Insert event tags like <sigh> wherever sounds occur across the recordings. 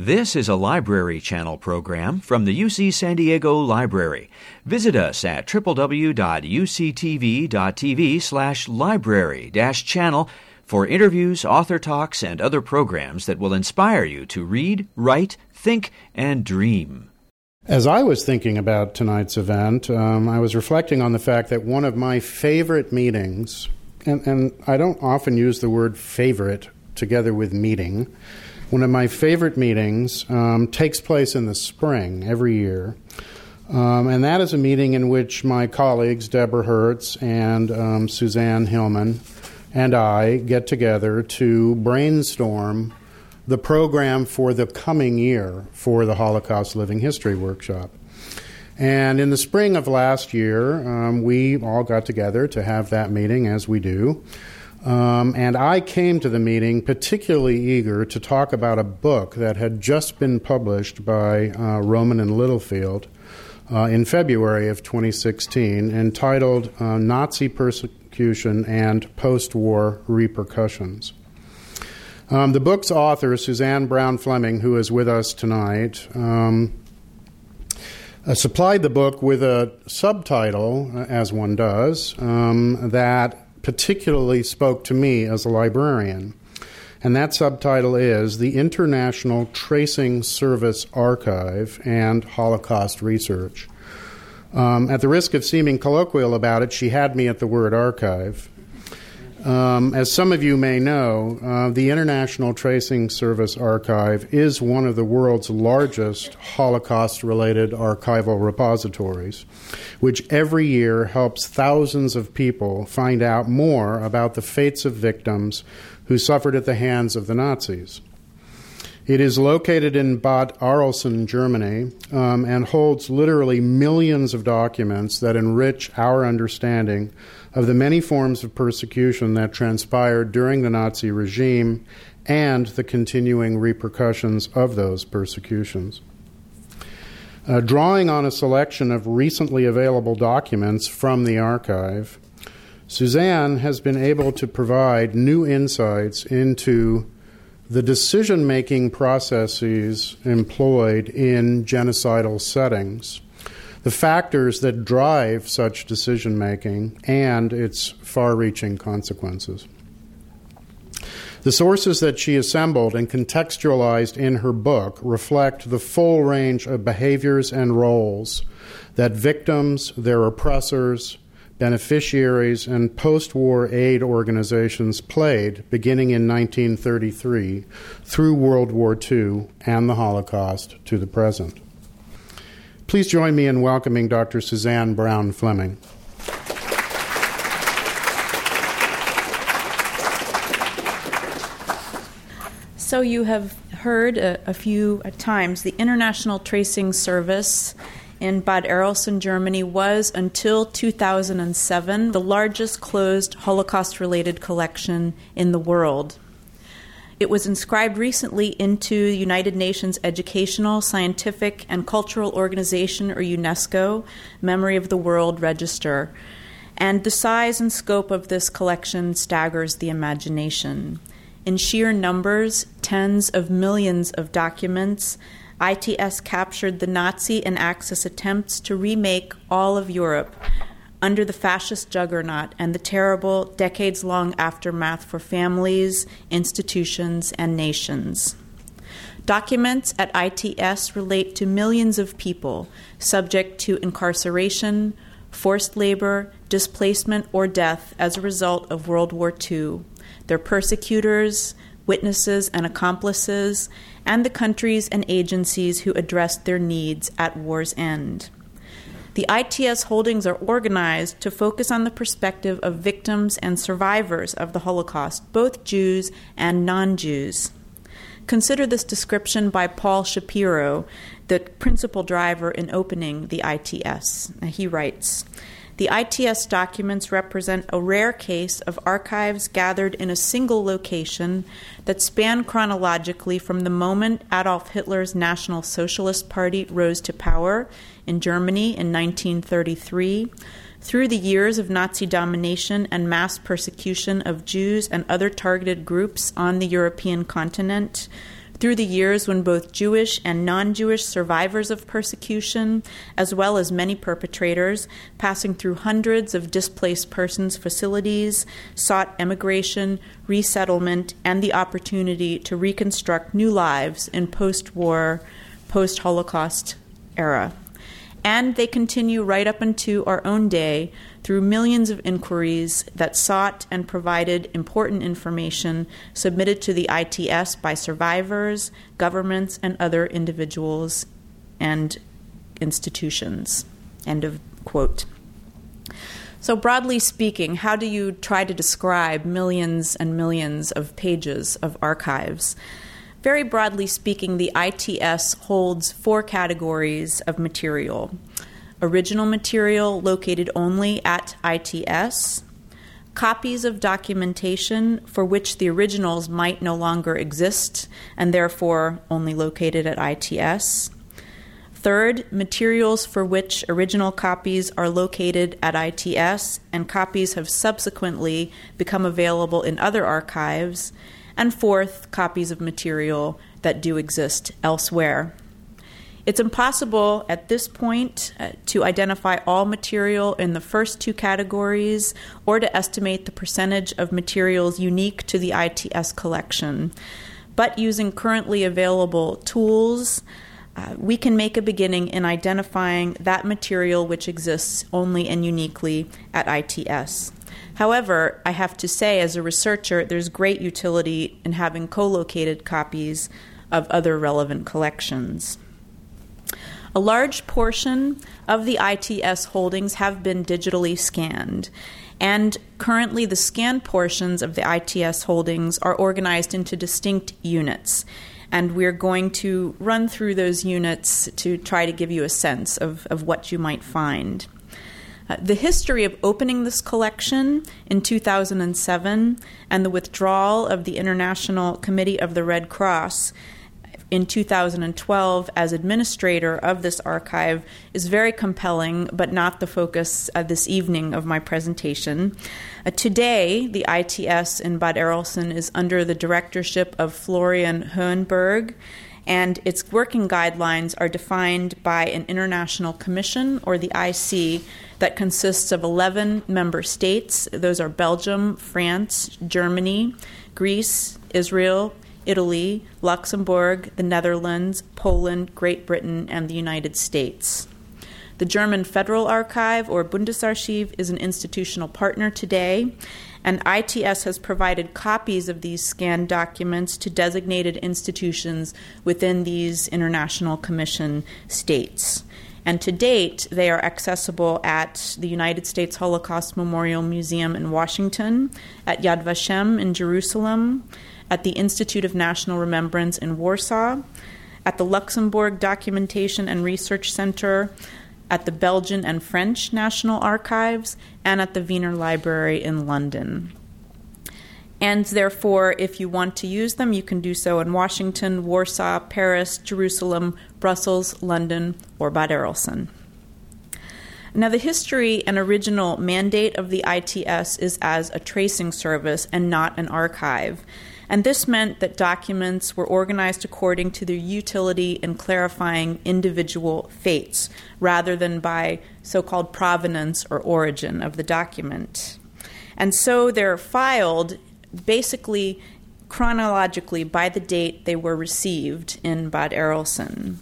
This is a Library Channel program from the UC San Diego Library. Visit us at www.uctv.tv slash library channel for interviews, author talks, and other programs that will inspire you to read, write, think, and dream. As I was thinking about tonight's event, um, I was reflecting on the fact that one of my favorite meetings, and, and I don't often use the word favorite together with meeting, one of my favorite meetings um, takes place in the spring every year. Um, and that is a meeting in which my colleagues, Deborah Hertz and um, Suzanne Hillman, and I get together to brainstorm the program for the coming year for the Holocaust Living History Workshop. And in the spring of last year, um, we all got together to have that meeting, as we do. Um, and I came to the meeting particularly eager to talk about a book that had just been published by uh, Rowman and Littlefield uh, in February of 2016 entitled uh, Nazi Persecution and Post War Repercussions. Um, the book's author, Suzanne Brown Fleming, who is with us tonight, um, uh, supplied the book with a subtitle, uh, as one does, um, that particularly spoke to me as a librarian. And that subtitle is The International Tracing Service Archive and Holocaust Research. Um, at the risk of seeming colloquial about it, she had me at the word archive. Um, as some of you may know, uh, the International Tracing Service Archive is one of the world's largest Holocaust related archival repositories, which every year helps thousands of people find out more about the fates of victims who suffered at the hands of the Nazis. It is located in Bad Arolsen, Germany, um, and holds literally millions of documents that enrich our understanding of the many forms of persecution that transpired during the Nazi regime and the continuing repercussions of those persecutions. Uh, drawing on a selection of recently available documents from the archive, Suzanne has been able to provide new insights into the decision making processes employed in genocidal settings the factors that drive such decision making and its far reaching consequences. The sources that she assembled and contextualized in her book reflect the full range of behaviors and roles that victims, their oppressors, beneficiaries, and post war aid organizations played beginning in 1933 through World War II and the Holocaust to the present. Please join me in welcoming Dr. Suzanne Brown Fleming. So, you have heard a, a few times the International Tracing Service in Bad Arolsen, Germany, was until 2007 the largest closed Holocaust related collection in the world. It was inscribed recently into the United Nations Educational, Scientific, and Cultural Organization, or UNESCO, Memory of the World Register. And the size and scope of this collection staggers the imagination. In sheer numbers, tens of millions of documents, ITS captured the Nazi and Axis attempts to remake all of Europe under the fascist juggernaut and the terrible decades long aftermath for families, institutions, and nations. Documents at ITS relate to millions of people subject to incarceration, forced labor, displacement, or death as a result of World War II, their persecutors, witnesses, and accomplices, and the countries and agencies who addressed their needs at war's end. The ITS holdings are organized to focus on the perspective of victims and survivors of the Holocaust, both Jews and non Jews. Consider this description by Paul Shapiro, the principal driver in opening the ITS. He writes The ITS documents represent a rare case of archives gathered in a single location that span chronologically from the moment Adolf Hitler's National Socialist Party rose to power in Germany in 1933, through the years of Nazi domination and mass persecution of Jews and other targeted groups on the European continent, through the years when both Jewish and non Jewish survivors of persecution, as well as many perpetrators, passing through hundreds of displaced persons facilities, sought emigration, resettlement, and the opportunity to reconstruct new lives in post war, post Holocaust era. And they continue right up into our own day through millions of inquiries that sought and provided important information submitted to the ITS by survivors, governments, and other individuals and institutions. End of quote. So, broadly speaking, how do you try to describe millions and millions of pages of archives? Very broadly speaking, the ITS holds four categories of material original material located only at ITS, copies of documentation for which the originals might no longer exist and therefore only located at ITS. Third, materials for which original copies are located at ITS and copies have subsequently become available in other archives. And fourth, copies of material that do exist elsewhere. It's impossible at this point uh, to identify all material in the first two categories or to estimate the percentage of materials unique to the ITS collection. But using currently available tools, uh, we can make a beginning in identifying that material which exists only and uniquely at ITS. However, I have to say, as a researcher, there's great utility in having co located copies of other relevant collections. A large portion of the ITS holdings have been digitally scanned. And currently, the scanned portions of the ITS holdings are organized into distinct units. And we're going to run through those units to try to give you a sense of, of what you might find. Uh, the history of opening this collection in 2007 and the withdrawal of the International Committee of the Red Cross in 2012 as administrator of this archive is very compelling, but not the focus uh, this evening of my presentation. Uh, today, the ITS in Bad Arolsen is under the directorship of Floriane Hohenberg, and its working guidelines are defined by an international commission, or the IC, that consists of 11 member states. Those are Belgium, France, Germany, Greece, Israel, Italy, Luxembourg, the Netherlands, Poland, Great Britain, and the United States. The German Federal Archive, or Bundesarchiv, is an institutional partner today, and ITS has provided copies of these scanned documents to designated institutions within these International Commission states. And to date, they are accessible at the United States Holocaust Memorial Museum in Washington, at Yad Vashem in Jerusalem, at the Institute of National Remembrance in Warsaw, at the Luxembourg Documentation and Research Center, at the Belgian and French National Archives, and at the Wiener Library in London. And therefore, if you want to use them, you can do so in Washington, Warsaw, Paris, Jerusalem, Brussels, London, or Bad Arolsen. Now, the history and original mandate of the ITS is as a tracing service and not an archive and this meant that documents were organized according to their utility in clarifying individual fates rather than by so called provenance or origin of the document. And so they're filed basically chronologically by the date they were received in Bad Arolsen.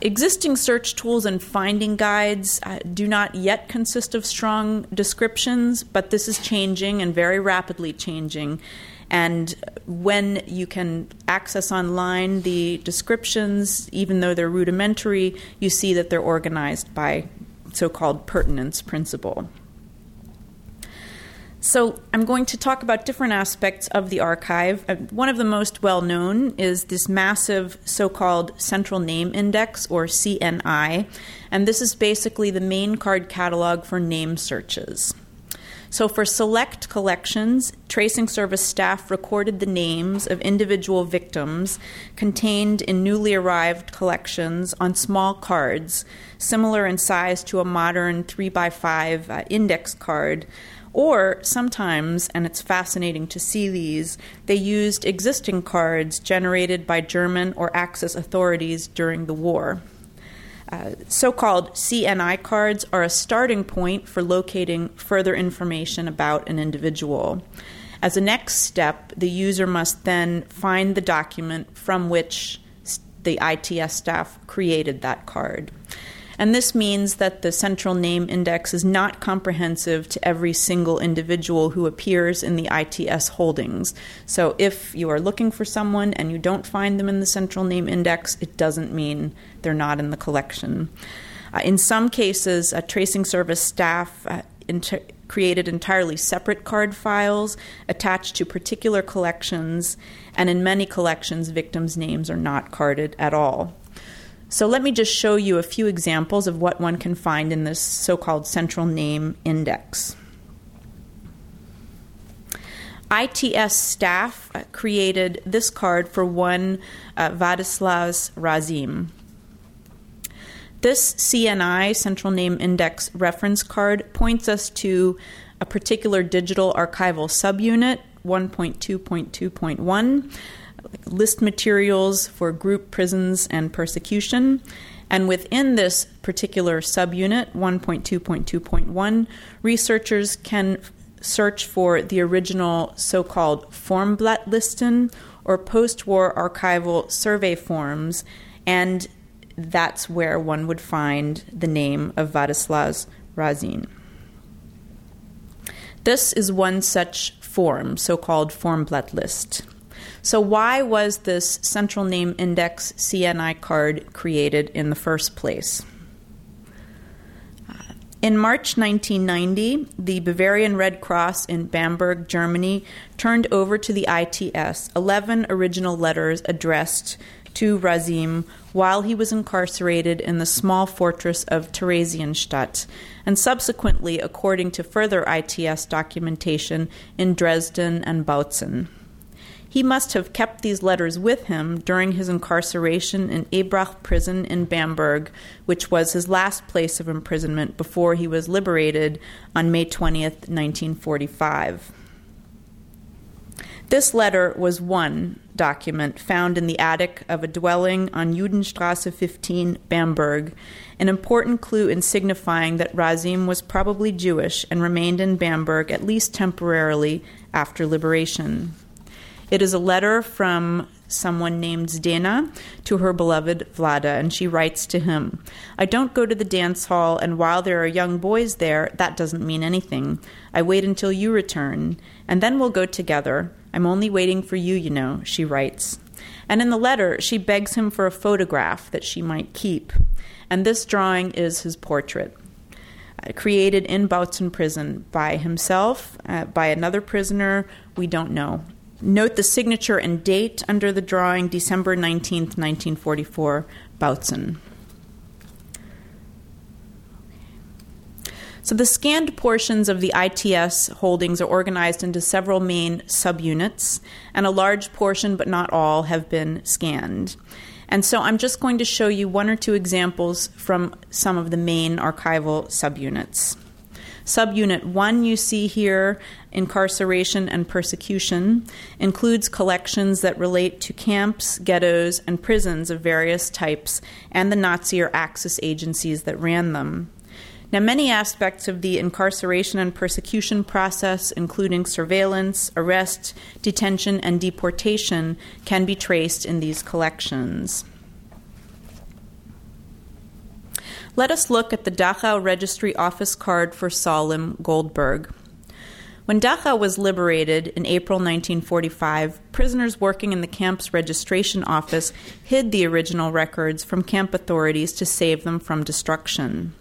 Existing search tools and finding guides uh, do not yet consist of strong descriptions, but this is changing and very rapidly changing. And when you can access online the descriptions, even though they're rudimentary, you see that they're organized by so called pertinence principle. So, I'm going to talk about different aspects of the archive. Uh, one of the most well known is this massive so called Central Name Index, or CNI, and this is basically the main card catalog for name searches. So, for select collections, tracing service staff recorded the names of individual victims contained in newly arrived collections on small cards, similar in size to a modern 3x5 uh, index card, Or sometimes, and it's fascinating to see these, they used existing cards generated by German or Axis authorities during the war. Uh, so called CNI cards are a starting point for locating further information about an individual. As a next step, the user must then find the document from which the ITS staff created that card. And this means that the central name index is not comprehensive to every single individual who appears in the ITS holdings. So if you are looking for someone and you don't find them in the central name index, it doesn't mean they're not in the collection. Uh, in some cases, a tracing service staff uh, inter- created entirely separate card files attached to particular collections, and in many collections, victims' names are not carded at all. So let me just show you a few examples of what one can find in this so called central name index. ITS staff created this card for one uh, Razim. This CNI, Central Name Index reference card, points us to a particular digital archival subunit, 1.2.2.1 list materials for group prisons and persecution. And within this particular subunit, 1.2.2.1, researchers can search for the original so called Formblattlisten or post war archival survey forms, and that's where one would find the name of Vadislas Razin. This is one such form, so called Formblattlist. So, why was this central name index CNI card created in the first place? Uh, in March 1990, the Bavarian Red Cross in Bamberg, Germany, turned over to the ITS 11 original letters addressed to Razim while he was incarcerated in the small fortress of Theresienstadt, and subsequently, according to further ITS documentation, in Dresden and Bautzen. He must have kept these letters with him during his incarceration in Ebrach prison in Bamberg, which was his last place of imprisonment before he was liberated on May 20th, 1945. This letter was one document found in the attic of a dwelling on Judenstrasse 15, Bamberg, an important clue in signifying that Razim was probably Jewish and remained in Bamberg at least temporarily after liberation. It is a letter from someone named Zdena to her beloved Vlada, and she writes to him I don't go to the dance hall, and while there are young boys there, that doesn't mean anything. I wait until you return, and then we'll go together. I'm only waiting for you, you know, she writes. And in the letter, she begs him for a photograph that she might keep. And this drawing is his portrait. Uh, created in Bautzen prison by himself, uh, by another prisoner, we don't know. Note the signature and date under the drawing December 19, 1944, Bautzen. So the scanned portions of the ITS holdings are organized into several main subunits, and a large portion, but not all, have been scanned. And so I'm just going to show you one or two examples from some of the main archival subunits. Subunit 1 you see here, incarceration and persecution, includes collections that relate to camps, ghettos, and prisons of various types and the Nazi or Axis agencies that ran them. Now, many aspects of the incarceration and persecution process, including surveillance, arrest, detention, and deportation, can be traced in these collections. Let us look at the Dachau Registry Office card for Salim Goldberg. When Dachau was liberated in April 1945, prisoners working in the camp's registration office hid the original records from camp authorities to save them from destruction.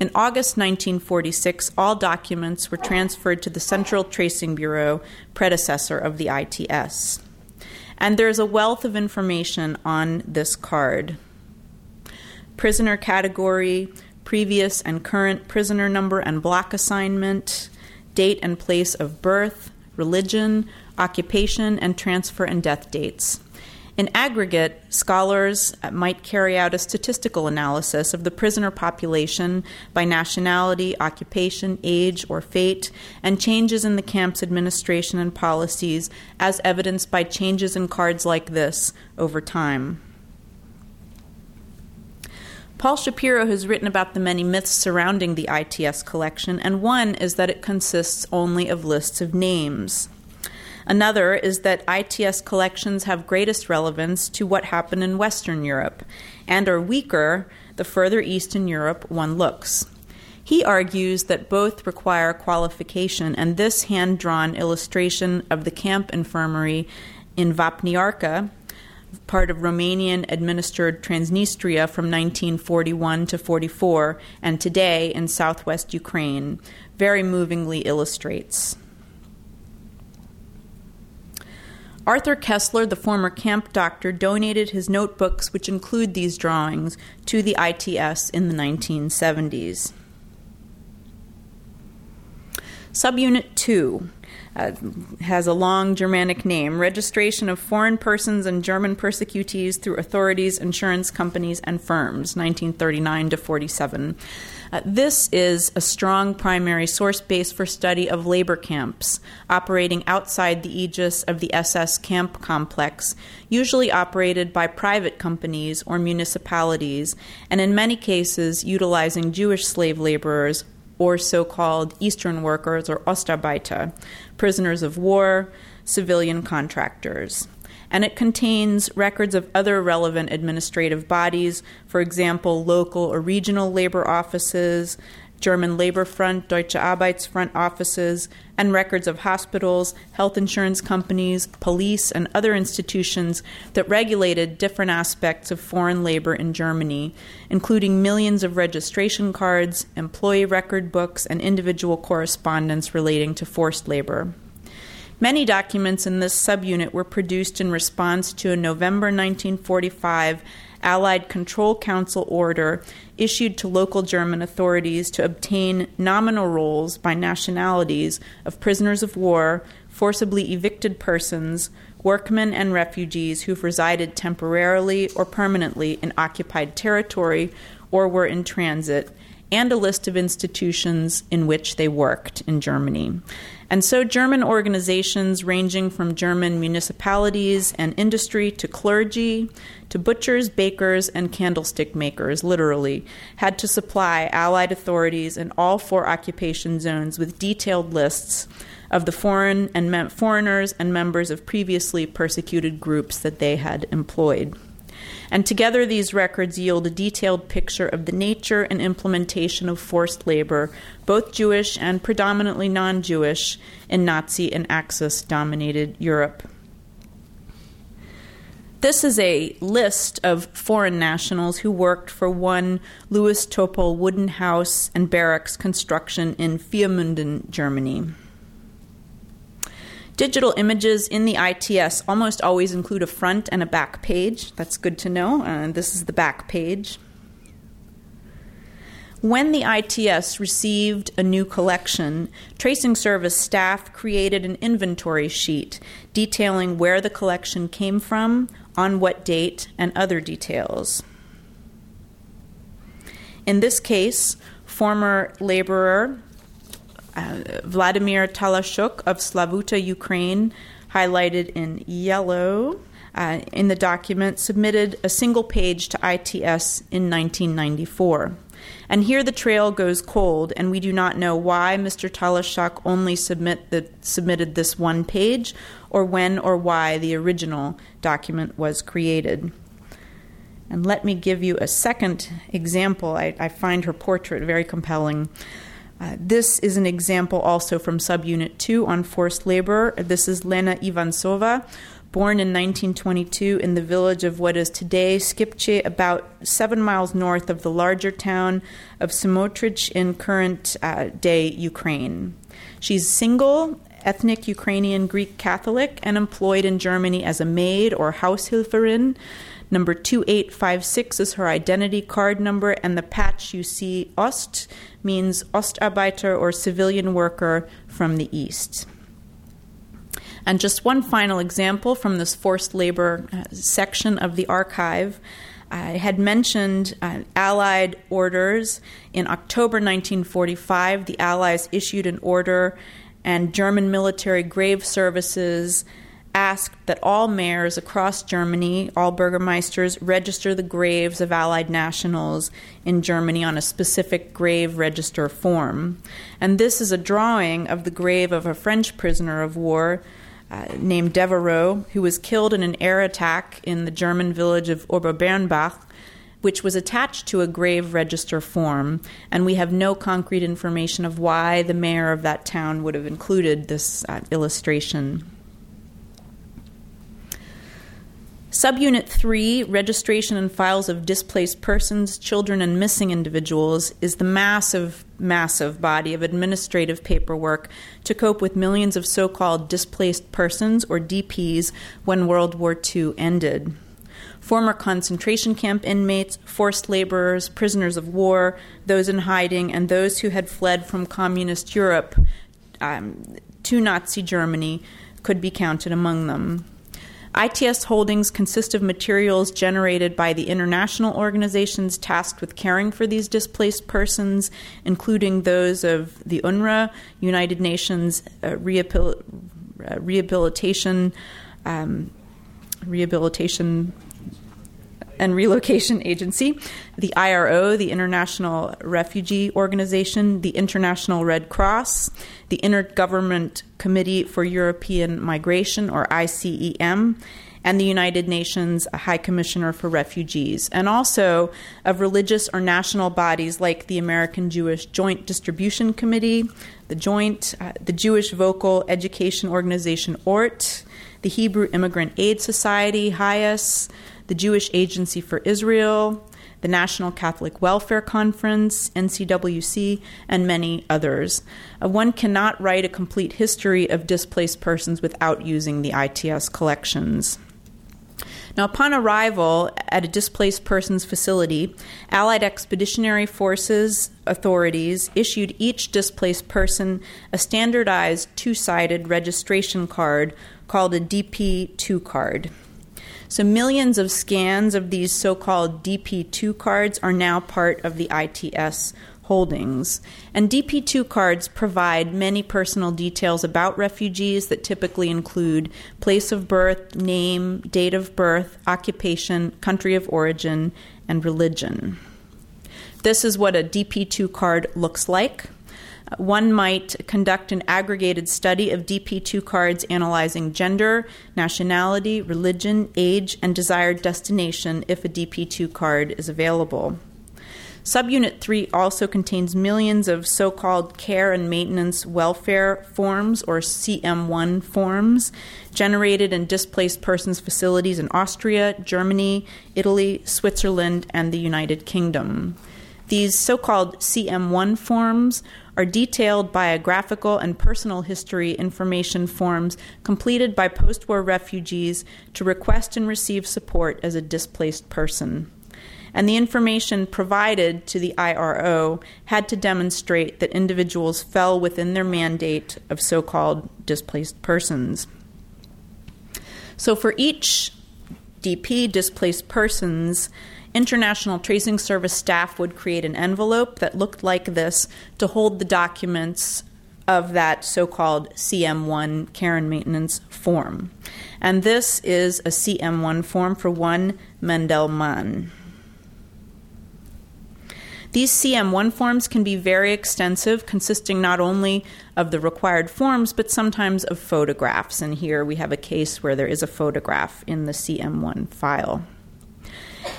In August 1946, all documents were transferred to the Central Tracing Bureau, predecessor of the ITS. And there is a wealth of information on this card prisoner category, previous and current prisoner number and block assignment, date and place of birth, religion, occupation, and transfer and death dates. In aggregate, scholars might carry out a statistical analysis of the prisoner population by nationality, occupation, age, or fate, and changes in the camp's administration and policies as evidenced by changes in cards like this over time. Paul Shapiro has written about the many myths surrounding the ITS collection, and one is that it consists only of lists of names. Another is that ITS collections have greatest relevance to what happened in Western Europe and are weaker the further east in Europe one looks. He argues that both require qualification, and this hand drawn illustration of the camp infirmary in Vapniarka, part of Romanian administered Transnistria from 1941 to 44, and today in southwest Ukraine, very movingly illustrates. Arthur Kessler, the former camp doctor, donated his notebooks, which include these drawings, to the ITS in the 1970s. Subunit 2 uh, has a long Germanic name Registration of Foreign Persons and German Persecutees through Authorities, Insurance Companies, and Firms, 1939 to 47. Uh, this is a strong primary source base for study of labor camps operating outside the aegis of the SS camp complex, usually operated by private companies or municipalities, and in many cases utilizing Jewish slave laborers or so called Eastern workers or Ostarbeiter, prisoners of war, civilian contractors. And it contains records of other relevant administrative bodies, for example, local or regional labor offices, German Labor Front, Deutsche Arbeitsfront offices, and records of hospitals, health insurance companies, police, and other institutions that regulated different aspects of foreign labor in Germany, including millions of registration cards, employee record books, and individual correspondence relating to forced labor. Many documents in this subunit were produced in response to a November 1945 Allied Control Council order issued to local German authorities to obtain nominal rolls by nationalities of prisoners of war, forcibly evicted persons, workmen, and refugees who've resided temporarily or permanently in occupied territory or were in transit, and a list of institutions in which they worked in Germany. And so, German organizations ranging from German municipalities and industry to clergy to butchers, bakers, and candlestick makers, literally, had to supply Allied authorities in all four occupation zones with detailed lists of the foreign and mem- foreigners and members of previously persecuted groups that they had employed and together these records yield a detailed picture of the nature and implementation of forced labor, both Jewish and predominantly non Jewish, in Nazi and Axis dominated Europe. This is a list of foreign nationals who worked for one Louis Topol wooden house and barracks construction in Viermünden, Germany. Digital images in the ITS almost always include a front and a back page. That's good to know. Uh, this is the back page. When the ITS received a new collection, Tracing Service staff created an inventory sheet detailing where the collection came from, on what date, and other details. In this case, former laborer uh, Vladimir Talashuk of Slavuta, Ukraine, highlighted in yellow uh, in the document, submitted a single page to ITS in 1994. And here the trail goes cold, and we do not know why Mr. Talashuk only submit the, submitted this one page, or when or why the original document was created. And let me give you a second example. I, I find her portrait very compelling. Uh, this is an example also from Subunit 2 on forced labor. This is Lena Ivansova, born in 1922 in the village of what is today Skipche, about seven miles north of the larger town of Samotrich in current uh, day Ukraine. She's single, ethnic Ukrainian Greek Catholic, and employed in Germany as a maid or Haushilferin. Number 2856 is her identity card number, and the patch you see, Ost, means Ostarbeiter or civilian worker from the East. And just one final example from this forced labor uh, section of the archive. I had mentioned uh, Allied orders. In October 1945, the Allies issued an order, and German military grave services asked that all mayors across Germany, all burgermeisters, register the graves of Allied nationals in Germany on a specific grave register form. And this is a drawing of the grave of a French prisoner of war. Uh, named Devereux, who was killed in an air attack in the German village of Oberbernbach, which was attached to a grave register form, and we have no concrete information of why the mayor of that town would have included this uh, illustration. Subunit 3, Registration and Files of Displaced Persons, Children, and Missing Individuals, is the massive, massive body of administrative paperwork to cope with millions of so called displaced persons, or DPs, when World War II ended. Former concentration camp inmates, forced laborers, prisoners of war, those in hiding, and those who had fled from communist Europe um, to Nazi Germany could be counted among them. ITS holdings consist of materials generated by the international organizations tasked with caring for these displaced persons, including those of the UNRRA, United Nations uh, Rehabil- uh, Rehabilitation. Um, rehabilitation and Relocation Agency, the IRO, the International Refugee Organization, the International Red Cross, the Intergovernment Committee for European Migration, or ICEM, and the United Nations High Commissioner for Refugees, and also of religious or national bodies like the American Jewish Joint Distribution Committee, the Joint, uh, the Jewish Vocal Education Organization ORT, the Hebrew Immigrant Aid Society, HIAS, the Jewish Agency for Israel, the National Catholic Welfare Conference, NCWC, and many others. Uh, one cannot write a complete history of displaced persons without using the ITS collections. Now, upon arrival at a displaced persons facility, Allied Expeditionary Forces authorities issued each displaced person a standardized two sided registration card called a DP 2 card. So, millions of scans of these so called DP2 cards are now part of the ITS holdings. And DP2 cards provide many personal details about refugees that typically include place of birth, name, date of birth, occupation, country of origin, and religion. This is what a DP2 card looks like. One might conduct an aggregated study of DP2 cards analyzing gender, nationality, religion, age, and desired destination if a DP2 card is available. Subunit 3 also contains millions of so called care and maintenance welfare forms, or CM1 forms, generated in displaced persons facilities in Austria, Germany, Italy, Switzerland, and the United Kingdom. These so called CM1 forms are detailed biographical and personal history information forms completed by post war refugees to request and receive support as a displaced person. And the information provided to the IRO had to demonstrate that individuals fell within their mandate of so called displaced persons. So for each DP, displaced persons, International Tracing Service staff would create an envelope that looked like this to hold the documents of that so called CM1 care and maintenance form. And this is a CM1 form for one Mendel Mann. These CM1 forms can be very extensive, consisting not only of the required forms, but sometimes of photographs. And here we have a case where there is a photograph in the CM1 file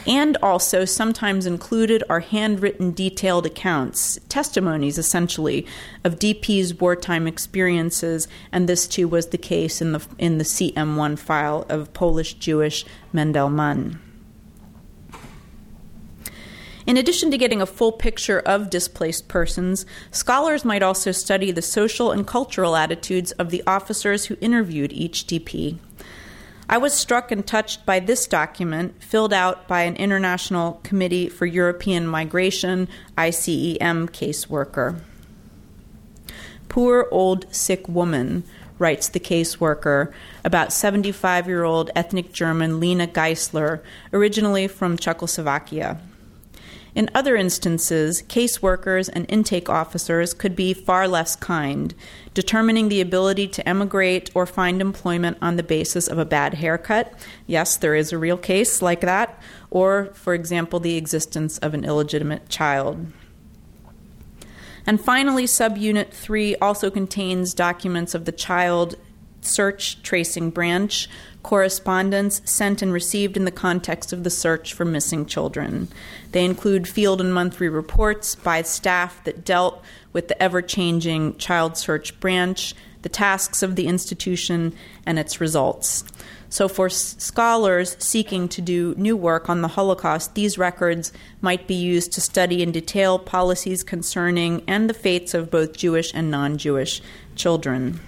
and also sometimes included are handwritten detailed accounts, testimonies essentially, of DP's wartime experiences, and this too was the case in the, in the CM1 file of Polish Jewish Mendel Mann. In addition to getting a full picture of displaced persons, scholars might also study the social and cultural attitudes of the officers who interviewed each DP. I was struck and touched by this document, filled out by an International Committee for European Migration, ICEM caseworker. Poor old sick woman, writes the caseworker about 75 year old ethnic German Lena Geisler, originally from Czechoslovakia. In other instances, caseworkers and intake officers could be far less kind, determining the ability to emigrate or find employment on the basis of a bad haircut. Yes, there is a real case like that, or, for example, the existence of an illegitimate child. And finally, subunit 3 also contains documents of the child search tracing branch, correspondence sent and received in the context of the search for missing children. They include field and monthly reports by staff that dealt with the ever changing child search branch, the tasks of the institution, and its results. So, for scholars seeking to do new work on the Holocaust, these records might be used to study in detail policies concerning and the fates of both Jewish and non Jewish children.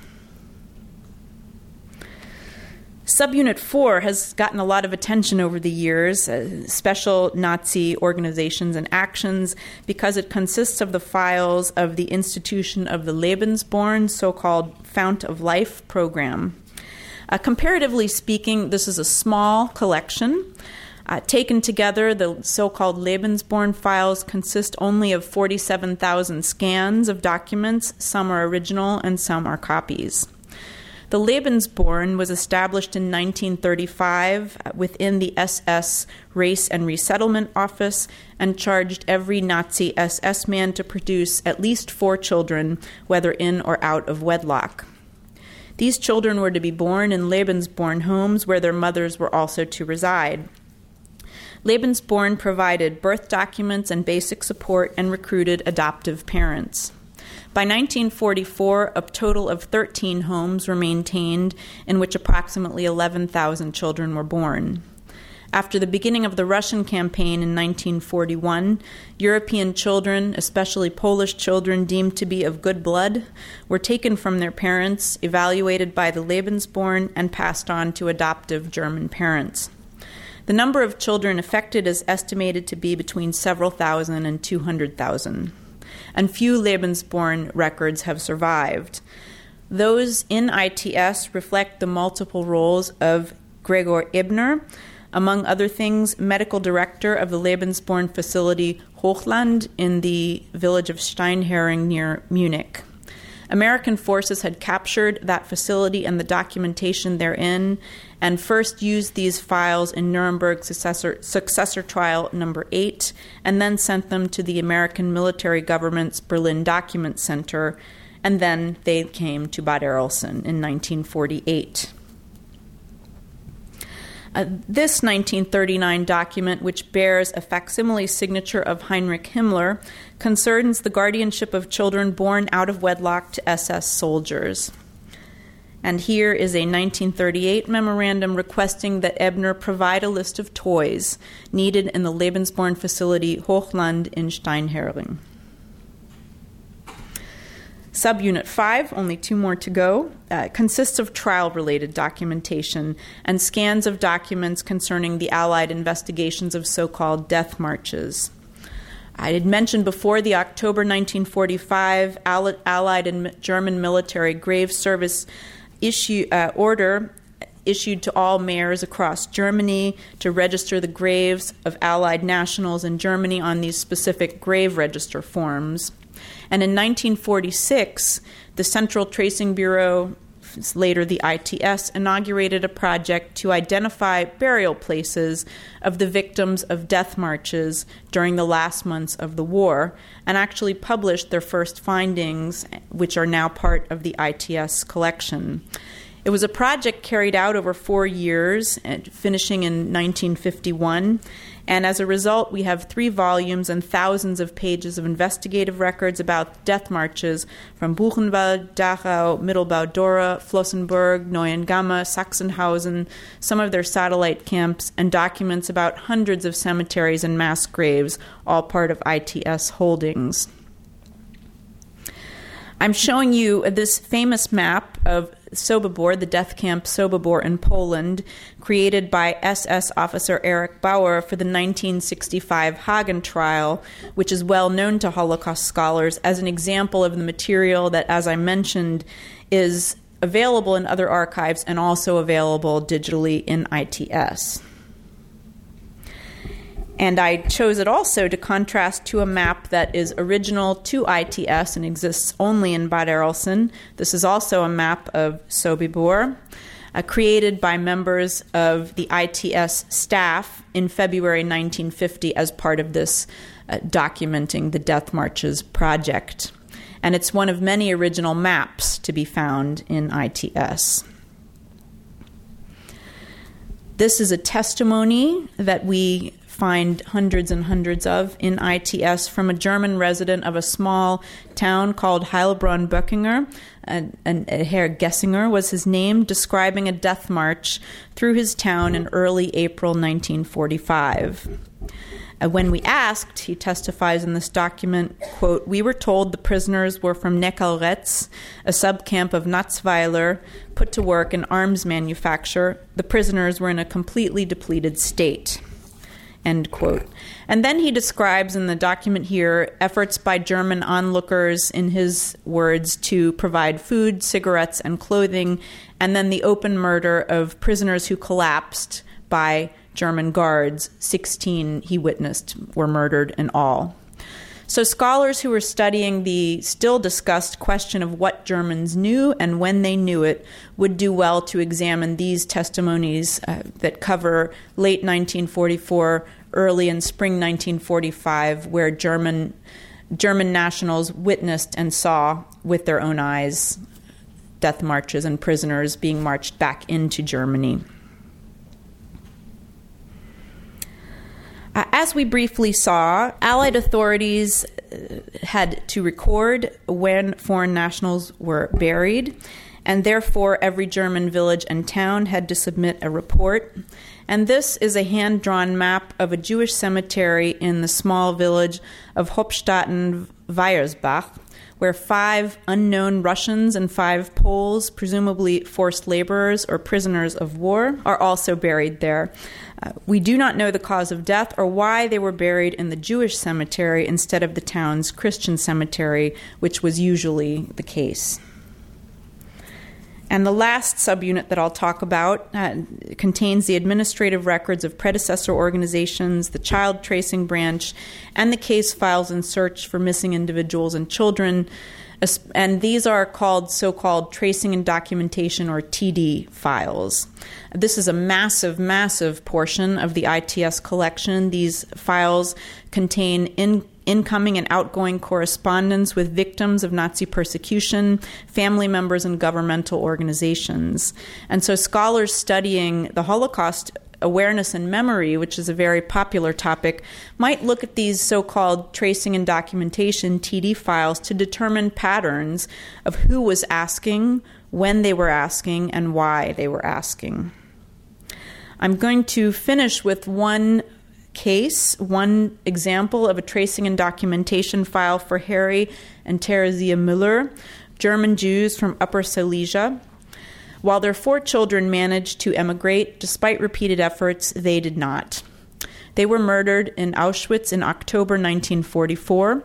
Subunit 4 has gotten a lot of attention over the years, uh, special Nazi organizations and actions, because it consists of the files of the institution of the Lebensborn, so called Fount of Life program. Uh, comparatively speaking, this is a small collection. Uh, taken together, the so called Lebensborn files consist only of 47,000 scans of documents. Some are original and some are copies. The Lebensborn was established in 1935 within the SS Race and Resettlement Office and charged every Nazi SS man to produce at least four children, whether in or out of wedlock. These children were to be born in Lebensborn homes where their mothers were also to reside. Lebensborn provided birth documents and basic support and recruited adoptive parents. By 1944, a total of 13 homes were maintained in which approximately 11,000 children were born. After the beginning of the Russian campaign in 1941, European children, especially Polish children deemed to be of good blood, were taken from their parents, evaluated by the Lebensborn, and passed on to adoptive German parents. The number of children affected is estimated to be between several thousand and 200,000 and few Lebensborn records have survived. Those in ITS reflect the multiple roles of Gregor Ebner, among other things, medical director of the Lebensborn facility Hochland in the village of Steinhöring near Munich. American forces had captured that facility and the documentation therein, and first used these files in Nuremberg successor, successor trial number eight, and then sent them to the American military government's Berlin Document Center, and then they came to Bad Arolsen in 1948. Uh, this 1939 document, which bears a facsimile signature of Heinrich Himmler, concerns the guardianship of children born out of wedlock to SS soldiers. And here is a 1938 memorandum requesting that Ebner provide a list of toys needed in the Lebensborn facility Hochland in Steinhöring. Subunit 5, only two more to go, uh, consists of trial related documentation and scans of documents concerning the Allied investigations of so called death marches. I had mentioned before the October 1945 Allied and German military grave service issue, uh, order issued to all mayors across Germany to register the graves of Allied nationals in Germany on these specific grave register forms. And in 1946, the Central Tracing Bureau, later the ITS, inaugurated a project to identify burial places of the victims of death marches during the last months of the war, and actually published their first findings, which are now part of the ITS collection. It was a project carried out over four years, finishing in 1951, and as a result, we have three volumes and thousands of pages of investigative records about death marches from Buchenwald, Dachau, Mittelbau-Dora, Flossenburg, Neuengamme, Sachsenhausen, some of their satellite camps, and documents about hundreds of cemeteries and mass graves, all part of ITS holdings. I'm showing you this famous map of Sobibor, the death camp Sobibor in Poland, created by SS officer Erich Bauer for the 1965 Hagen trial, which is well known to Holocaust scholars as an example of the material that, as I mentioned, is available in other archives and also available digitally in ITS. And I chose it also to contrast to a map that is original to ITS and exists only in Bad Arolsen. This is also a map of Sobibor, uh, created by members of the ITS staff in February 1950 as part of this uh, documenting the Death Marches project. And it's one of many original maps to be found in ITS. This is a testimony that we find hundreds and hundreds of in ITS from a German resident of a small town called Heilbronn Böckingen. And, and Herr Gessinger was his name, describing a death march through his town in early April 1945. Uh, when we asked, he testifies in this document, quote, we were told the prisoners were from Neckarelz, a subcamp of Natzweiler, put to work in arms manufacture. The prisoners were in a completely depleted state. End quote. And then he describes in the document here efforts by German onlookers, in his words, to provide food, cigarettes, and clothing, and then the open murder of prisoners who collapsed by German guards. 16 he witnessed were murdered in all. So, scholars who were studying the still discussed question of what Germans knew and when they knew it would do well to examine these testimonies uh, that cover late 1944, early and spring 1945, where German, German nationals witnessed and saw with their own eyes death marches and prisoners being marched back into Germany. As we briefly saw, Allied authorities uh, had to record when foreign nationals were buried, and therefore every German village and town had to submit a report. And this is a hand drawn map of a Jewish cemetery in the small village of Hoppstädten Weiersbach, where five unknown Russians and five Poles, presumably forced laborers or prisoners of war, are also buried there. Uh, we do not know the cause of death or why they were buried in the Jewish cemetery instead of the town's Christian cemetery, which was usually the case. And the last subunit that I'll talk about uh, contains the administrative records of predecessor organizations, the child tracing branch, and the case files in search for missing individuals and children. And these are called so called tracing and documentation or TD files. This is a massive, massive portion of the ITS collection. These files contain in, incoming and outgoing correspondence with victims of Nazi persecution, family members, and governmental organizations. And so, scholars studying the Holocaust awareness and memory, which is a very popular topic, might look at these so called tracing and documentation TD files to determine patterns of who was asking, when they were asking, and why they were asking. I'm going to finish with one case, one example of a tracing and documentation file for Harry and Theresia Müller, German Jews from Upper Silesia. While their four children managed to emigrate, despite repeated efforts, they did not. They were murdered in Auschwitz in October 1944.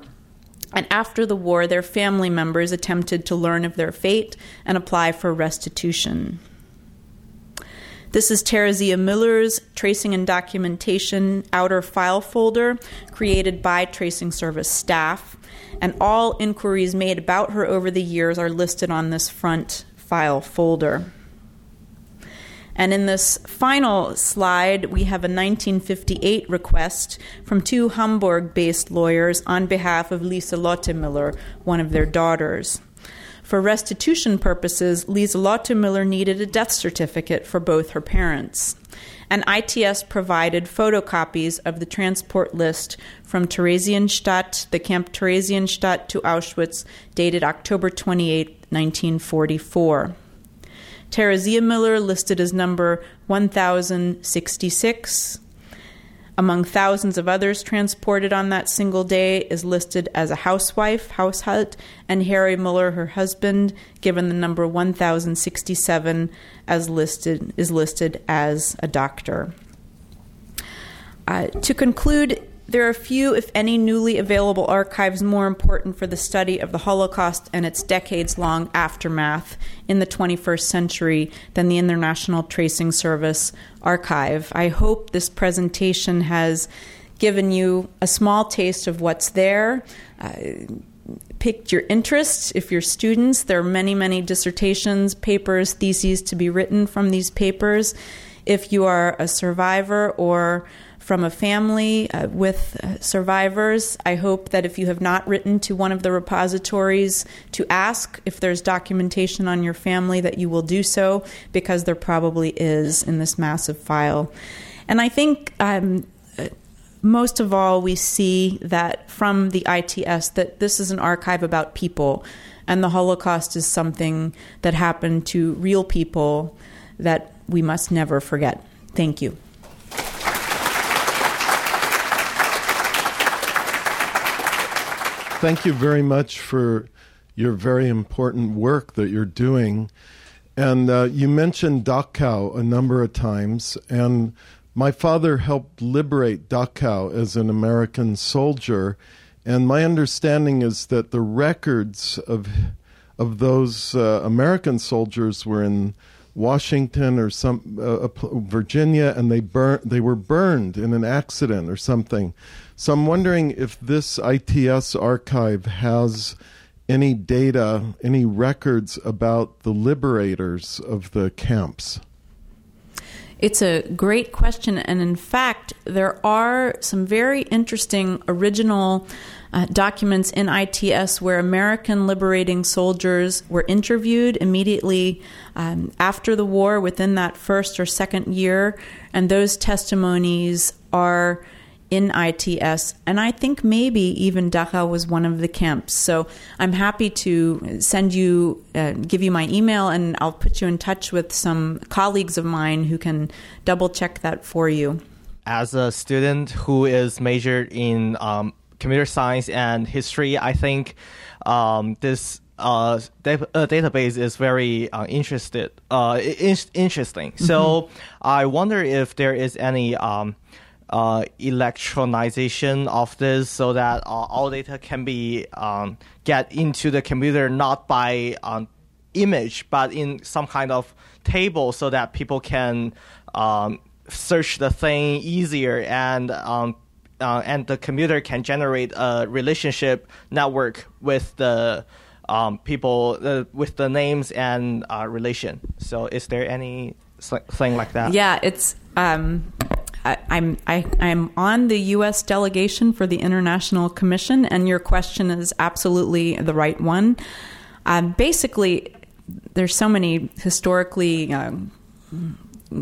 And after the war, their family members attempted to learn of their fate and apply for restitution. This is Theresia Miller's Tracing and Documentation Outer File folder created by Tracing Service staff, and all inquiries made about her over the years are listed on this front file folder. And in this final slide, we have a 1958 request from two Hamburg based lawyers on behalf of Lisa Müller, one of their daughters. For restitution purposes, Lisa Müller needed a death certificate for both her parents. And ITS provided photocopies of the transport list from Theresienstadt, the Camp Theresienstadt, to Auschwitz, dated October 28, 1944. Theresia Miller listed as number 1066, among thousands of others transported on that single day is listed as a housewife, Haushalt, and Harry Muller, her husband, given the number 1067 as listed is listed as a doctor. Uh, to conclude there are few, if any, newly available archives more important for the study of the Holocaust and its decades long aftermath in the 21st century than the International Tracing Service archive. I hope this presentation has given you a small taste of what's there. Uh, piqued your interest. If you're students, there are many, many dissertations, papers, theses to be written from these papers. If you are a survivor or from a family uh, with uh, survivors. I hope that if you have not written to one of the repositories to ask if there's documentation on your family, that you will do so because there probably is in this massive file. And I think um, most of all, we see that from the ITS that this is an archive about people, and the Holocaust is something that happened to real people that we must never forget. Thank you. Thank you very much for your very important work that you're doing. And uh, you mentioned Dachau a number of times, and my father helped liberate Dachau as an American soldier. And my understanding is that the records of of those uh, American soldiers were in Washington or some uh, Virginia, and they burn they were burned in an accident or something. So I'm wondering if this ITS archive has any data, any records about the liberators of the camps. It's a great question, and in fact, there are some very interesting original uh, documents in ITS where American liberating soldiers were interviewed immediately um, after the war, within that first or second year, and those testimonies are in ITS, and I think maybe even Dachau was one of the camps. So I'm happy to send you, uh, give you my email, and I'll put you in touch with some colleagues of mine who can double check that for you. As a student who is majored in um, computer science and history, I think um, this uh, da- uh, database is very uh, interested, uh, in- interesting. Mm-hmm. So I wonder if there is any um, uh, electronization of this so that uh, all data can be um, get into the computer not by um, image but in some kind of table so that people can um, search the thing easier and um, uh, and the computer can generate a relationship network with the um, people uh, with the names and uh, relation. So, is there any thing like that? Yeah, it's um, I, I'm I, I'm on the U.S. delegation for the International Commission, and your question is absolutely the right one. Um, basically, there's so many historically um,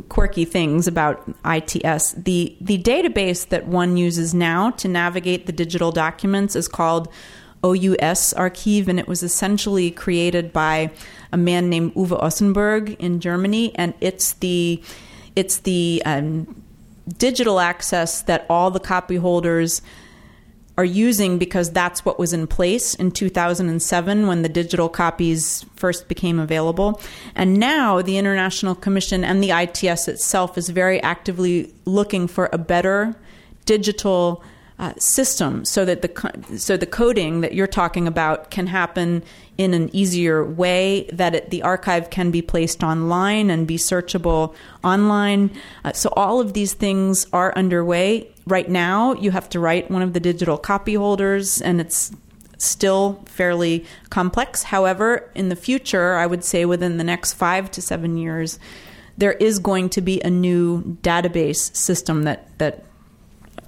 quirky things about ITS. The the database that one uses now to navigate the digital documents is called OUS Archive, and it was essentially created by a man named Uwe Ossenberg in Germany, and it's the it's the um, digital access that all the copy holders are using because that's what was in place in 2007 when the digital copies first became available. And now the International Commission and the ITS itself is very actively looking for a better digital uh, system so that the so the coding that you're talking about can happen in an easier way that it, the archive can be placed online and be searchable online. Uh, so all of these things are underway. Right now you have to write one of the digital copy holders and it's still fairly complex. However in the future i would say within the next 5 to 7 years there is going to be a new database system that that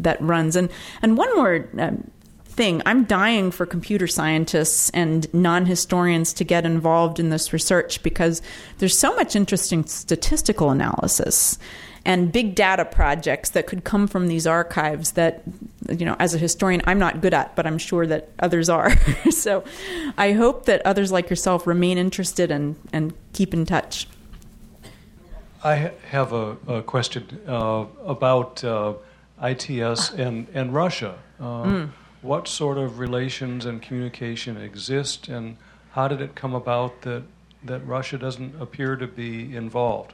that runs. And and one more um, thing, I'm dying for computer scientists and non historians to get involved in this research because there's so much interesting statistical analysis and big data projects that could come from these archives that you know as a historian I'm not good at but I'm sure that others are <laughs> so I hope that others like yourself remain interested and and keep in touch I have a, a question uh, about uh, ITS and, and Russia. Uh, mm. What sort of relations and communication exist, and how did it come about that, that Russia doesn't appear to be involved?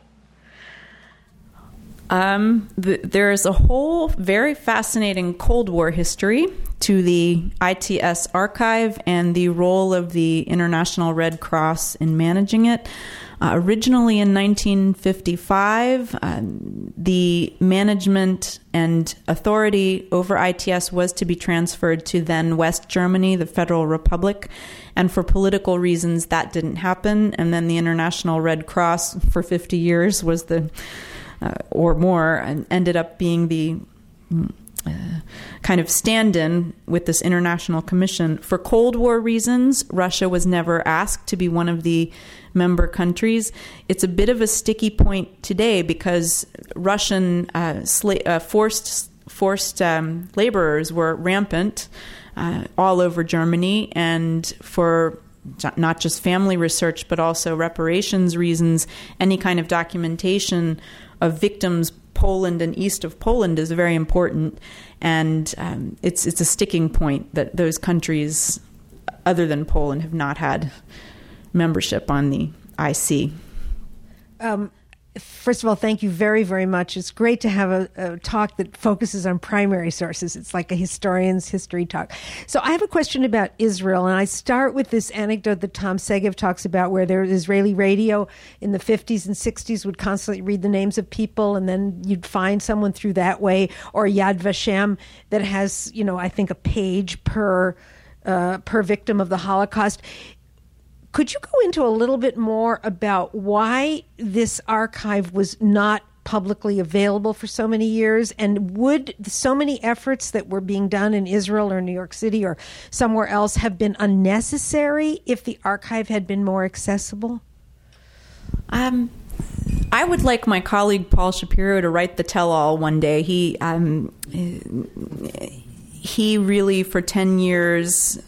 Um, th- there is a whole very fascinating Cold War history to the ITS archive and the role of the International Red Cross in managing it. Uh, originally in 1955, um, the management and authority over ITS was to be transferred to then West Germany, the Federal Republic. And for political reasons, that didn't happen. And then the International Red Cross, for 50 years, was the, uh, or more, and ended up being the uh, kind of stand in with this international commission. For Cold War reasons, Russia was never asked to be one of the member countries. It's a bit of a sticky point today because Russian uh, sla- uh, forced forced um, laborers were rampant uh, all over Germany, and for not just family research but also reparations reasons, any kind of documentation of victims Poland and east of Poland is very important, and um, it's it's a sticking point that those countries, other than Poland, have not had membership on the IC. Um, first of all, thank you very, very much. It's great to have a, a, talk that focuses on primary sources. It's like a historian's history talk. So I have a question about Israel, and I start with this anecdote that Tom Segev talks about, where there Israeli radio in the 50s and 60s would constantly read the names of people, and then you'd find someone through that way, or Yad Vashem that has, you know, I think a page per. Uh, per victim of the Holocaust. Could you go into a little bit more about why this archive was not publicly available for so many years? And would so many efforts that were being done in Israel or New York City or somewhere else have been unnecessary if the archive had been more accessible? Um, I would like my colleague Paul Shapiro to write the tell-all one day. He um, he really, for 10 years,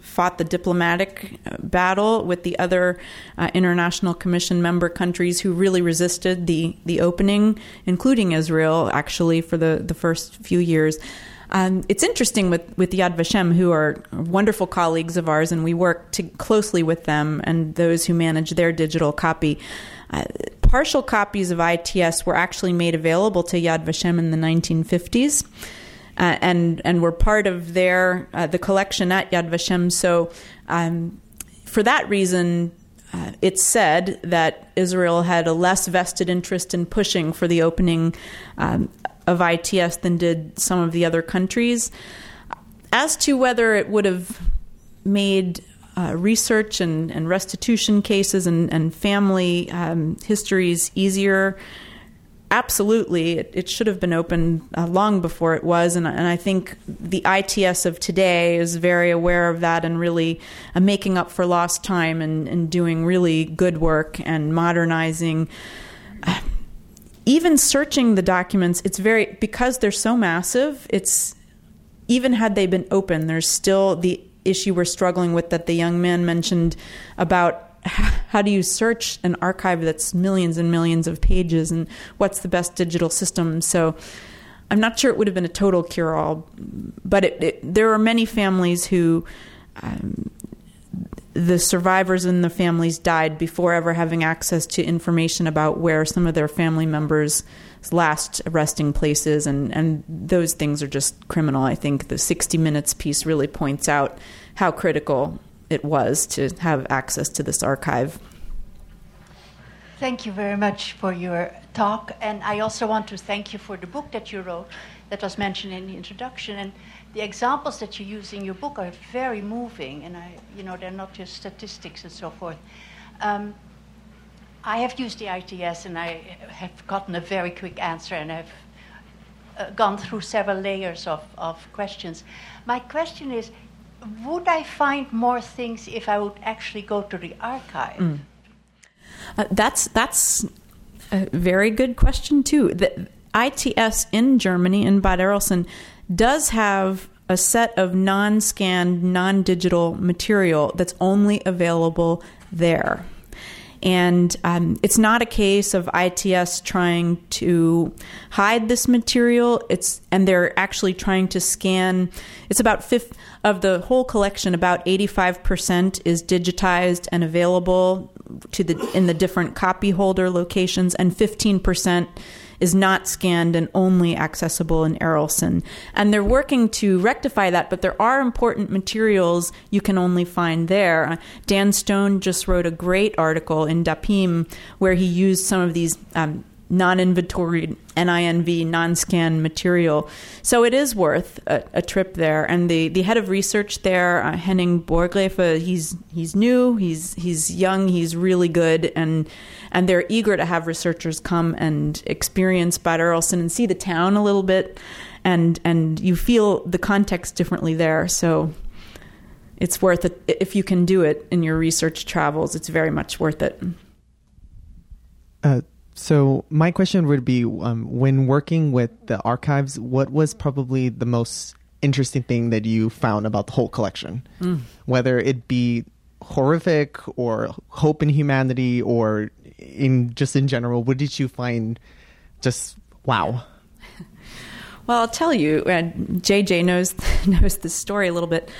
fought the diplomatic uh, battle with the other uh, International Commission member countries who really resisted the, the opening, including Israel, actually, for the, the first few years. Um, it's interesting with, with Yad Vashem, who are wonderful colleagues of ours, and we work to, closely with them and those who manage their digital copy. Uh, partial copies of ITS were actually made available to Yad Vashem in the 1950s uh, and and were part of their uh, the collection at Yad Vashem. So, um, for that reason, uh, it's said that Israel had a less vested interest in pushing for the opening um, of ITS than did some of the other countries. As to whether it would have made uh, research and, and, restitution cases and, and family um, histories easier absolutely, it, it, should have been open uh, long before it was. And, and, I think the ITS of today is very aware of that and really uh, making up for lost time and, and, doing really good work and modernizing. <sighs> Even searching the documents, it's very, because they're so massive, it's even had they been open, there's still the issue we're struggling with that the young man mentioned about how do you search an archive that's millions and millions of pages and what's the best digital system? So i'm not sure it would have been a total cure-all but it, it, there are many families who um, the survivors and the families died before ever having access to information about where some of their family members last resting places and, and those things are just criminal. I think the 60 minutes piece really points out how critical it was to have access to this archive. Thank you very much for your talk, and I also want to thank you for the book that you wrote that was mentioned in the introduction. And the examples that you use in your book are very moving, and I, you know, they're not just statistics and so forth. Um, I have used the ITS, and I have gotten a very quick answer, and I've uh, gone through several layers of, of questions. My question is would I find more things if I would actually go to the archive? Mm. Uh, that's that's a very good question too. The ITS in Germany in Bad Arolsen does have a set of non-scanned, non-digital material that's only available there. And um, it's not a case of ITS trying to hide this material. It's and they're actually trying to scan. It's about fifth of the whole collection. About eighty-five percent is digitized and available to the in the different copy holder locations, and fifteen percent is not scanned and only accessible in Arolsen. And they're working to rectify that, but there are important materials you can only find there. Dan Stone just wrote a great article in Dapim where he used some of these um, non-inventoried NINV non-scan material. So it is worth a, a, trip there. And the, the head of research there, uh, Henning Borggräfe, he's he's new, he's he's young, he's really good, and and they're eager to have researchers come and experience Bad Arolsen and see the town a little bit, and and you feel the context differently there. So it's worth it if you can do it in your research travels. It's very much worth it. Uh, so my question would be, um, when working with the archives, what was probably the most interesting thing that you found about the whole collection? Mm. Whether it be horrific or hope in humanity or in just in general, what did you find just wow? <laughs> Well, I'll tell you, uh, JJ knows <laughs> knows the story a little bit.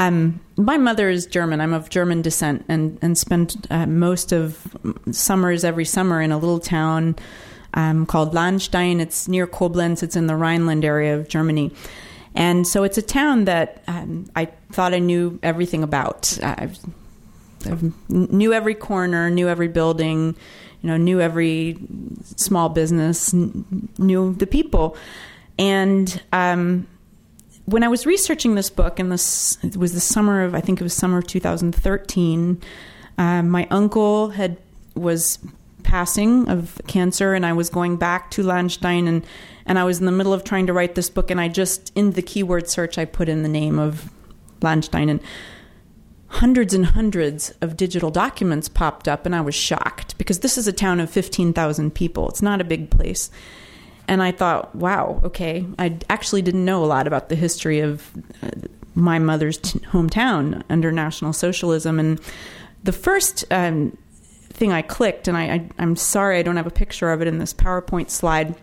Um, my mother is German. I'm of German descent, and and spent uh, most of summers every summer in a little town um, called Lahnstein. It's near Koblenz. It's in the Rhineland area of Germany. And so it's a town that um, I thought I knew everything about. I, I knew every corner, knew every building, you know, knew every small business, knew the people. And um, when I was researching this book, and this it was the summer of I think it was summer of 2013, uh, my uncle had was passing of cancer, and I was going back to Lahnstein, and and I was in the middle of trying to write this book, and I just in the keyword search I put in the name of Lahnstein, and hundreds and hundreds of digital documents popped up, and I was shocked because this is a town of 15,000 people. It's not a big place. And I thought, wow, okay, I actually didn't know a lot about the history of uh, my mother's t- hometown under National Socialism. And the first um, thing I clicked, and I, I, I'm sorry I don't have a picture of it in this PowerPoint slide.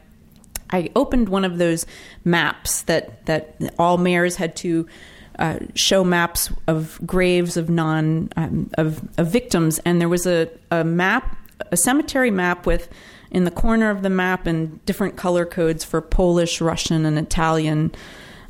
I opened one of those maps that, that all mayors had to uh, show maps of graves of non um, of, of victims, and there was a, a map, a cemetery map with in the corner of the map and different color codes for Polish, Russian, and Italian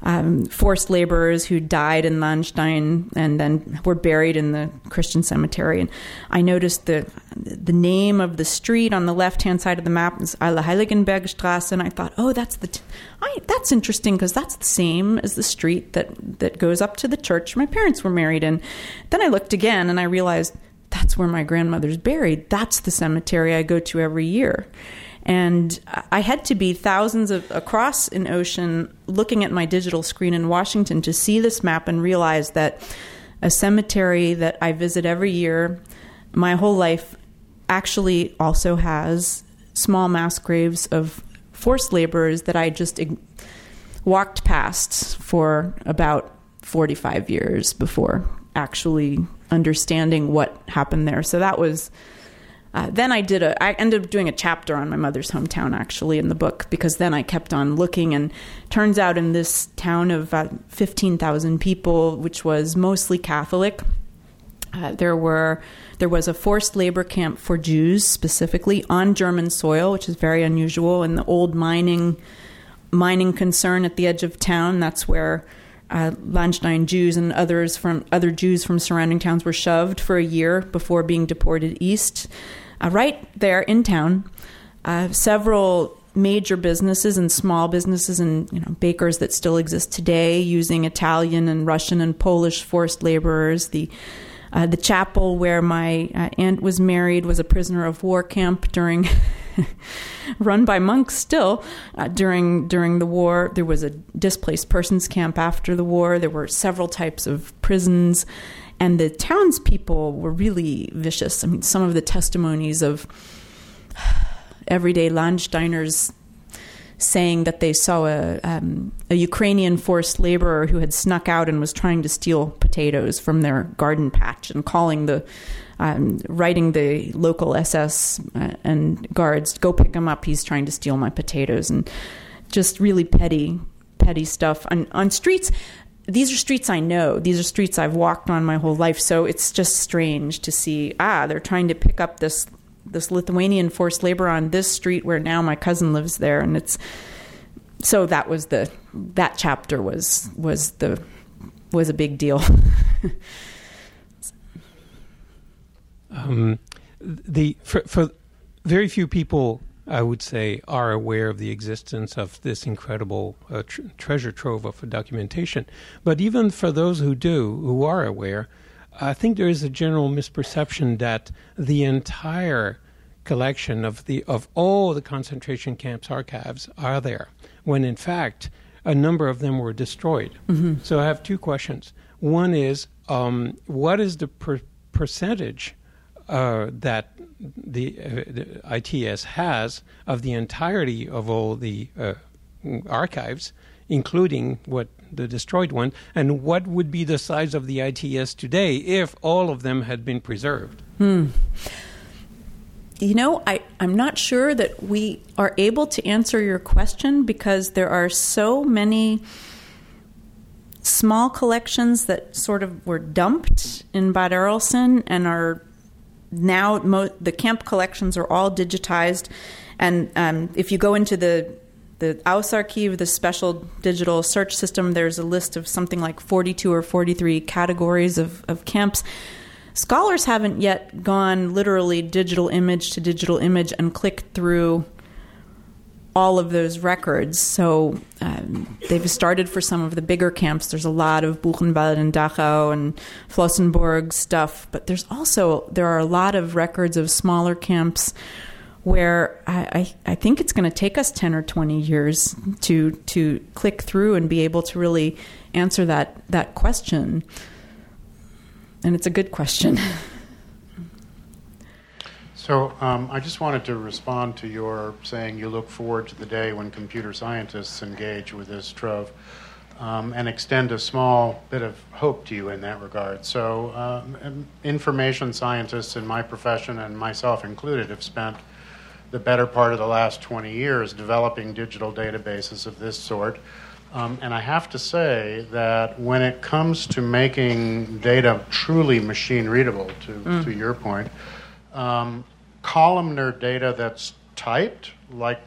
um, forced laborers who died in Lahnstein and then were buried in the Christian cemetery. And I noticed the the name of the street on the left hand side of the map is Allerheiligenbergstrasse, and I thought, oh, that's the t- I, that's interesting because that's the same as the street that that goes up to the church my parents were married in. Then I looked again and I realized that's where my grandmother's buried. That's the cemetery I go to every year. And I had to be thousands of across an ocean looking at my digital screen in Washington to see this map and realize that a cemetery that I visit every year, my whole life, actually also has small mass graves of forced laborers that I just walked past for about 45 years before actually understanding what happened there. So that was. Uh, then I did a. I ended up doing a chapter on my mother's hometown actually in the book because then I kept on looking and turns out in this town of uh, fifteen thousand people, which was mostly Catholic, uh, there were there was a forced labor camp for Jews specifically on German soil, which is very unusual. And the old mining mining concern at the edge of town. That's where uh, Lahnstein Jews and others from other Jews from surrounding towns were shoved for a year before being deported east. Uh, right there in town, uh, several major businesses and small businesses and you know bakers that still exist today using Italian and Russian and Polish forced laborers. The uh, the chapel where my uh, aunt was married was a prisoner of war camp during <laughs> <laughs> run by monks still uh, during during the war. There was a displaced persons camp after the war. There were several types of prisons, and the townspeople were really vicious. I mean, some of the testimonies of <sighs> everyday Lahnsteiners saying that they saw a, um, a Ukrainian forced laborer who had snuck out and was trying to steal potatoes from their garden patch and calling the um, writing the local SS uh, and guards, go pick him up. He's trying to steal my potatoes, and just really petty, petty stuff on on streets. These are streets I know. These are streets I've walked on my whole life. So it's just strange to see. Ah, they're trying to pick up this this Lithuanian forced labor on this street where now my cousin lives there, and it's so that was the that chapter was was the was a big deal. um, the for, for very few people I would say, are aware of the existence of this incredible uh, tr- treasure trove of documentation. But even for those who do, who are aware, I think there is a general misperception that the entire collection of the of all the concentration camps archives are there, when in fact a number of them were destroyed. Mm-hmm. So I have two questions. One is, um, what is the per- percentage uh, that the, uh, the, ITS has of the entirety of all the uh, archives, including what the destroyed one, and what would be the size of the ITS today if all of them had been preserved? Hmm. You know, I, I'm not sure that we are able to answer your question because there are so many small collections that sort of were dumped in Bad Arolsen and are now mo- the camp collections are all digitized, and um, if you go into the the Ausarchiv, the special digital search system, there's a list of something like 42 or 43 categories of, of camps. Scholars haven't yet gone literally digital image to digital image and clicked through all of those records. So um, they've started for some of the bigger camps. There's a lot of Buchenwald and Dachau and Flossenburg stuff, but there's also there are a lot of records of smaller camps where I, I, I think it's going to take us 10 or 20 years to to click through and be able to really answer that that question. And it's a good question. <laughs> So um, I just wanted to respond to your saying you look forward to the day when computer scientists engage with this trove. Um, and extend a small bit of hope to you in that regard. So, um, information scientists in my profession, and myself included, have spent the better part of the last 20 years developing digital databases of this sort. Um, and I have to say that when it comes to making data truly machine readable, to, mm. to your point, um, columnar data that's typed, like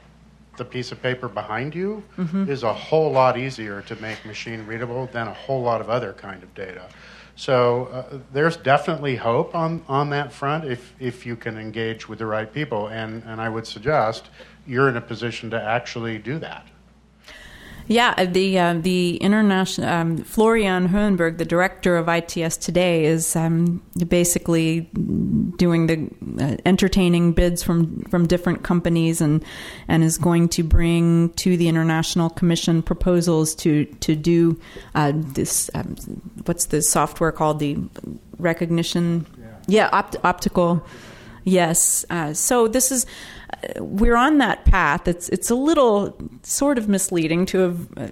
the piece of paper behind you, mm-hmm. is a whole lot easier to make machine readable than a whole lot of other kind of data. So uh, there's definitely hope on, on that front if, if you can engage with the right people. And, and I would suggest you're in a position to actually do that. Yeah, uh, the uh, the international um, Floriane Hohenberg, the director of ITS today, is um, basically doing the uh, entertaining bids from from different companies and and is going to bring to the international commission proposals to to do uh, this. Um, what's the software called? The recognition. Yeah, yeah opt- optical. Yes. Uh, so this is we're on that path. It's it's a little sort of misleading to have uh,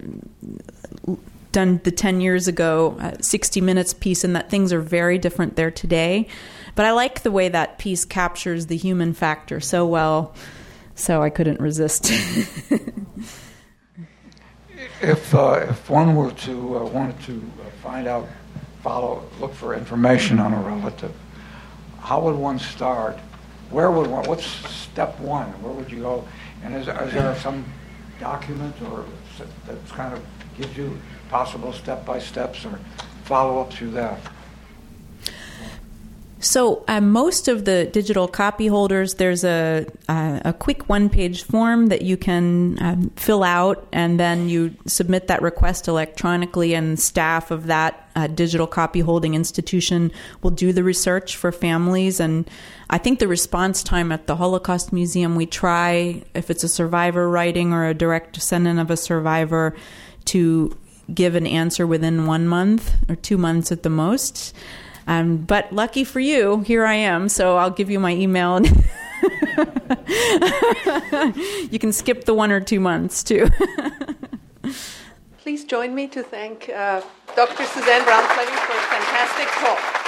done the 10 years ago uh, 60 minutes piece and that things are very different there today but i like the way that piece captures the human factor so well so i couldn't resist <laughs> if uh, if one were to uh, wanted to uh, find out follow look for information on a relative how would one start where would one, what's step one? Where would you go? And is, is there some document or that kind of gives you possible step by steps or follow up through that? So uh, most of the digital copy holders, there's a uh, a quick one page form that you can um, fill out, and then you submit that request electronically, and staff of that uh, digital copy holding institution will do the research for families. And I think the response time at the Holocaust Museum, we try if it's a survivor writing or a direct descendant of a survivor to give an answer within one month or two months at the most. Um, but lucky for you, here I am. So I'll give you my email, and <laughs> you can skip the one or two months too. Please join me to thank uh, Dr. Suzanne Brown Fleming for a fantastic talk.